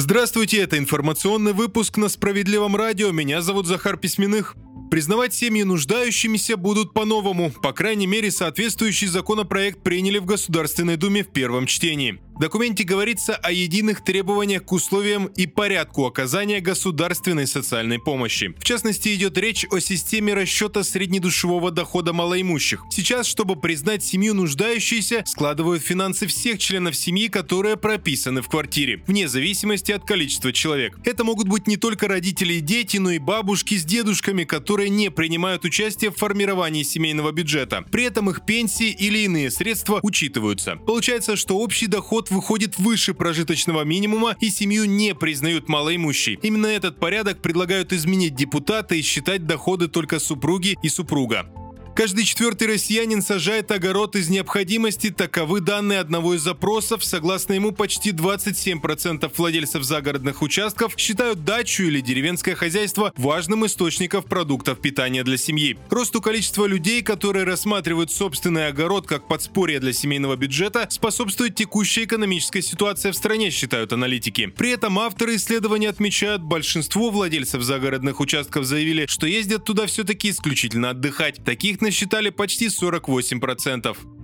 Здравствуйте, это информационный выпуск на Справедливом радио. Меня зовут Захар Письменных. Признавать семьи нуждающимися будут по-новому. По крайней мере, соответствующий законопроект приняли в Государственной Думе в первом чтении. В документе говорится о единых требованиях к условиям и порядку оказания государственной социальной помощи. В частности, идет речь о системе расчета среднедушевого дохода малоимущих. Сейчас, чтобы признать семью нуждающейся, складывают финансы всех членов семьи, которые прописаны в квартире, вне зависимости от количества человек. Это могут быть не только родители и дети, но и бабушки с дедушками, которые не принимают участие в формировании семейного бюджета. При этом их пенсии или иные средства учитываются. Получается, что общий доход выходит выше прожиточного минимума и семью не признают малоимущей. Именно этот порядок предлагают изменить депутаты и считать доходы только супруги и супруга. Каждый четвертый россиянин сажает огород из необходимости. Таковы данные одного из запросов. Согласно ему, почти 27% владельцев загородных участков считают дачу или деревенское хозяйство важным источником продуктов питания для семьи. Росту количества людей, которые рассматривают собственный огород как подспорье для семейного бюджета, способствует текущая экономическая ситуация в стране, считают аналитики. При этом авторы исследования отмечают, большинство владельцев загородных участков заявили, что ездят туда все-таки исключительно отдыхать. Таких насчитали почти 48%.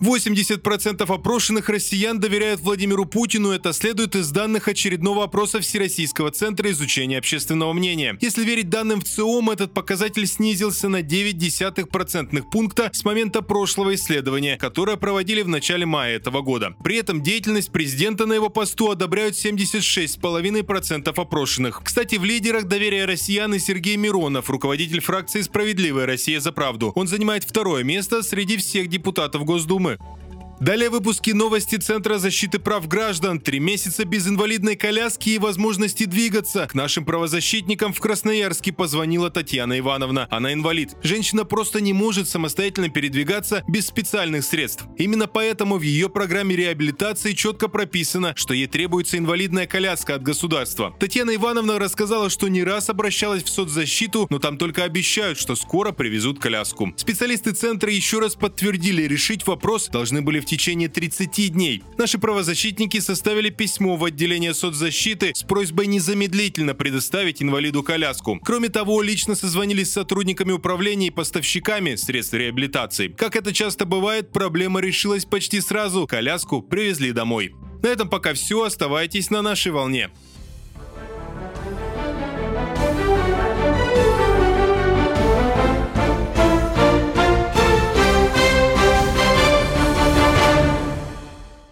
80% опрошенных россиян доверяют Владимиру Путину. Это следует из данных очередного опроса Всероссийского центра изучения общественного мнения. Если верить данным в ЦИОМ, этот показатель снизился на 0,9% пункта с момента прошлого исследования, которое проводили в начале мая этого года. При этом деятельность президента на его посту одобряют 76,5% опрошенных. Кстати, в лидерах доверия россиян и Сергей Миронов, руководитель фракции «Справедливая Россия за правду». Он занимает второе место среди всех депутатов Госдумы. 선물 Далее выпуски новости Центра защиты прав граждан. Три месяца без инвалидной коляски и возможности двигаться. К нашим правозащитникам в Красноярске позвонила Татьяна Ивановна. Она инвалид. Женщина просто не может самостоятельно передвигаться без специальных средств. Именно поэтому в ее программе реабилитации четко прописано, что ей требуется инвалидная коляска от государства. Татьяна Ивановна рассказала, что не раз обращалась в соцзащиту, но там только обещают, что скоро привезут коляску. Специалисты центра еще раз подтвердили, решить вопрос должны были в течение 30 дней. Наши правозащитники составили письмо в отделение соцзащиты с просьбой незамедлительно предоставить инвалиду коляску. Кроме того, лично созвонились с сотрудниками управления и поставщиками средств реабилитации. Как это часто бывает, проблема решилась почти сразу. Коляску привезли домой. На этом пока все. Оставайтесь на нашей волне.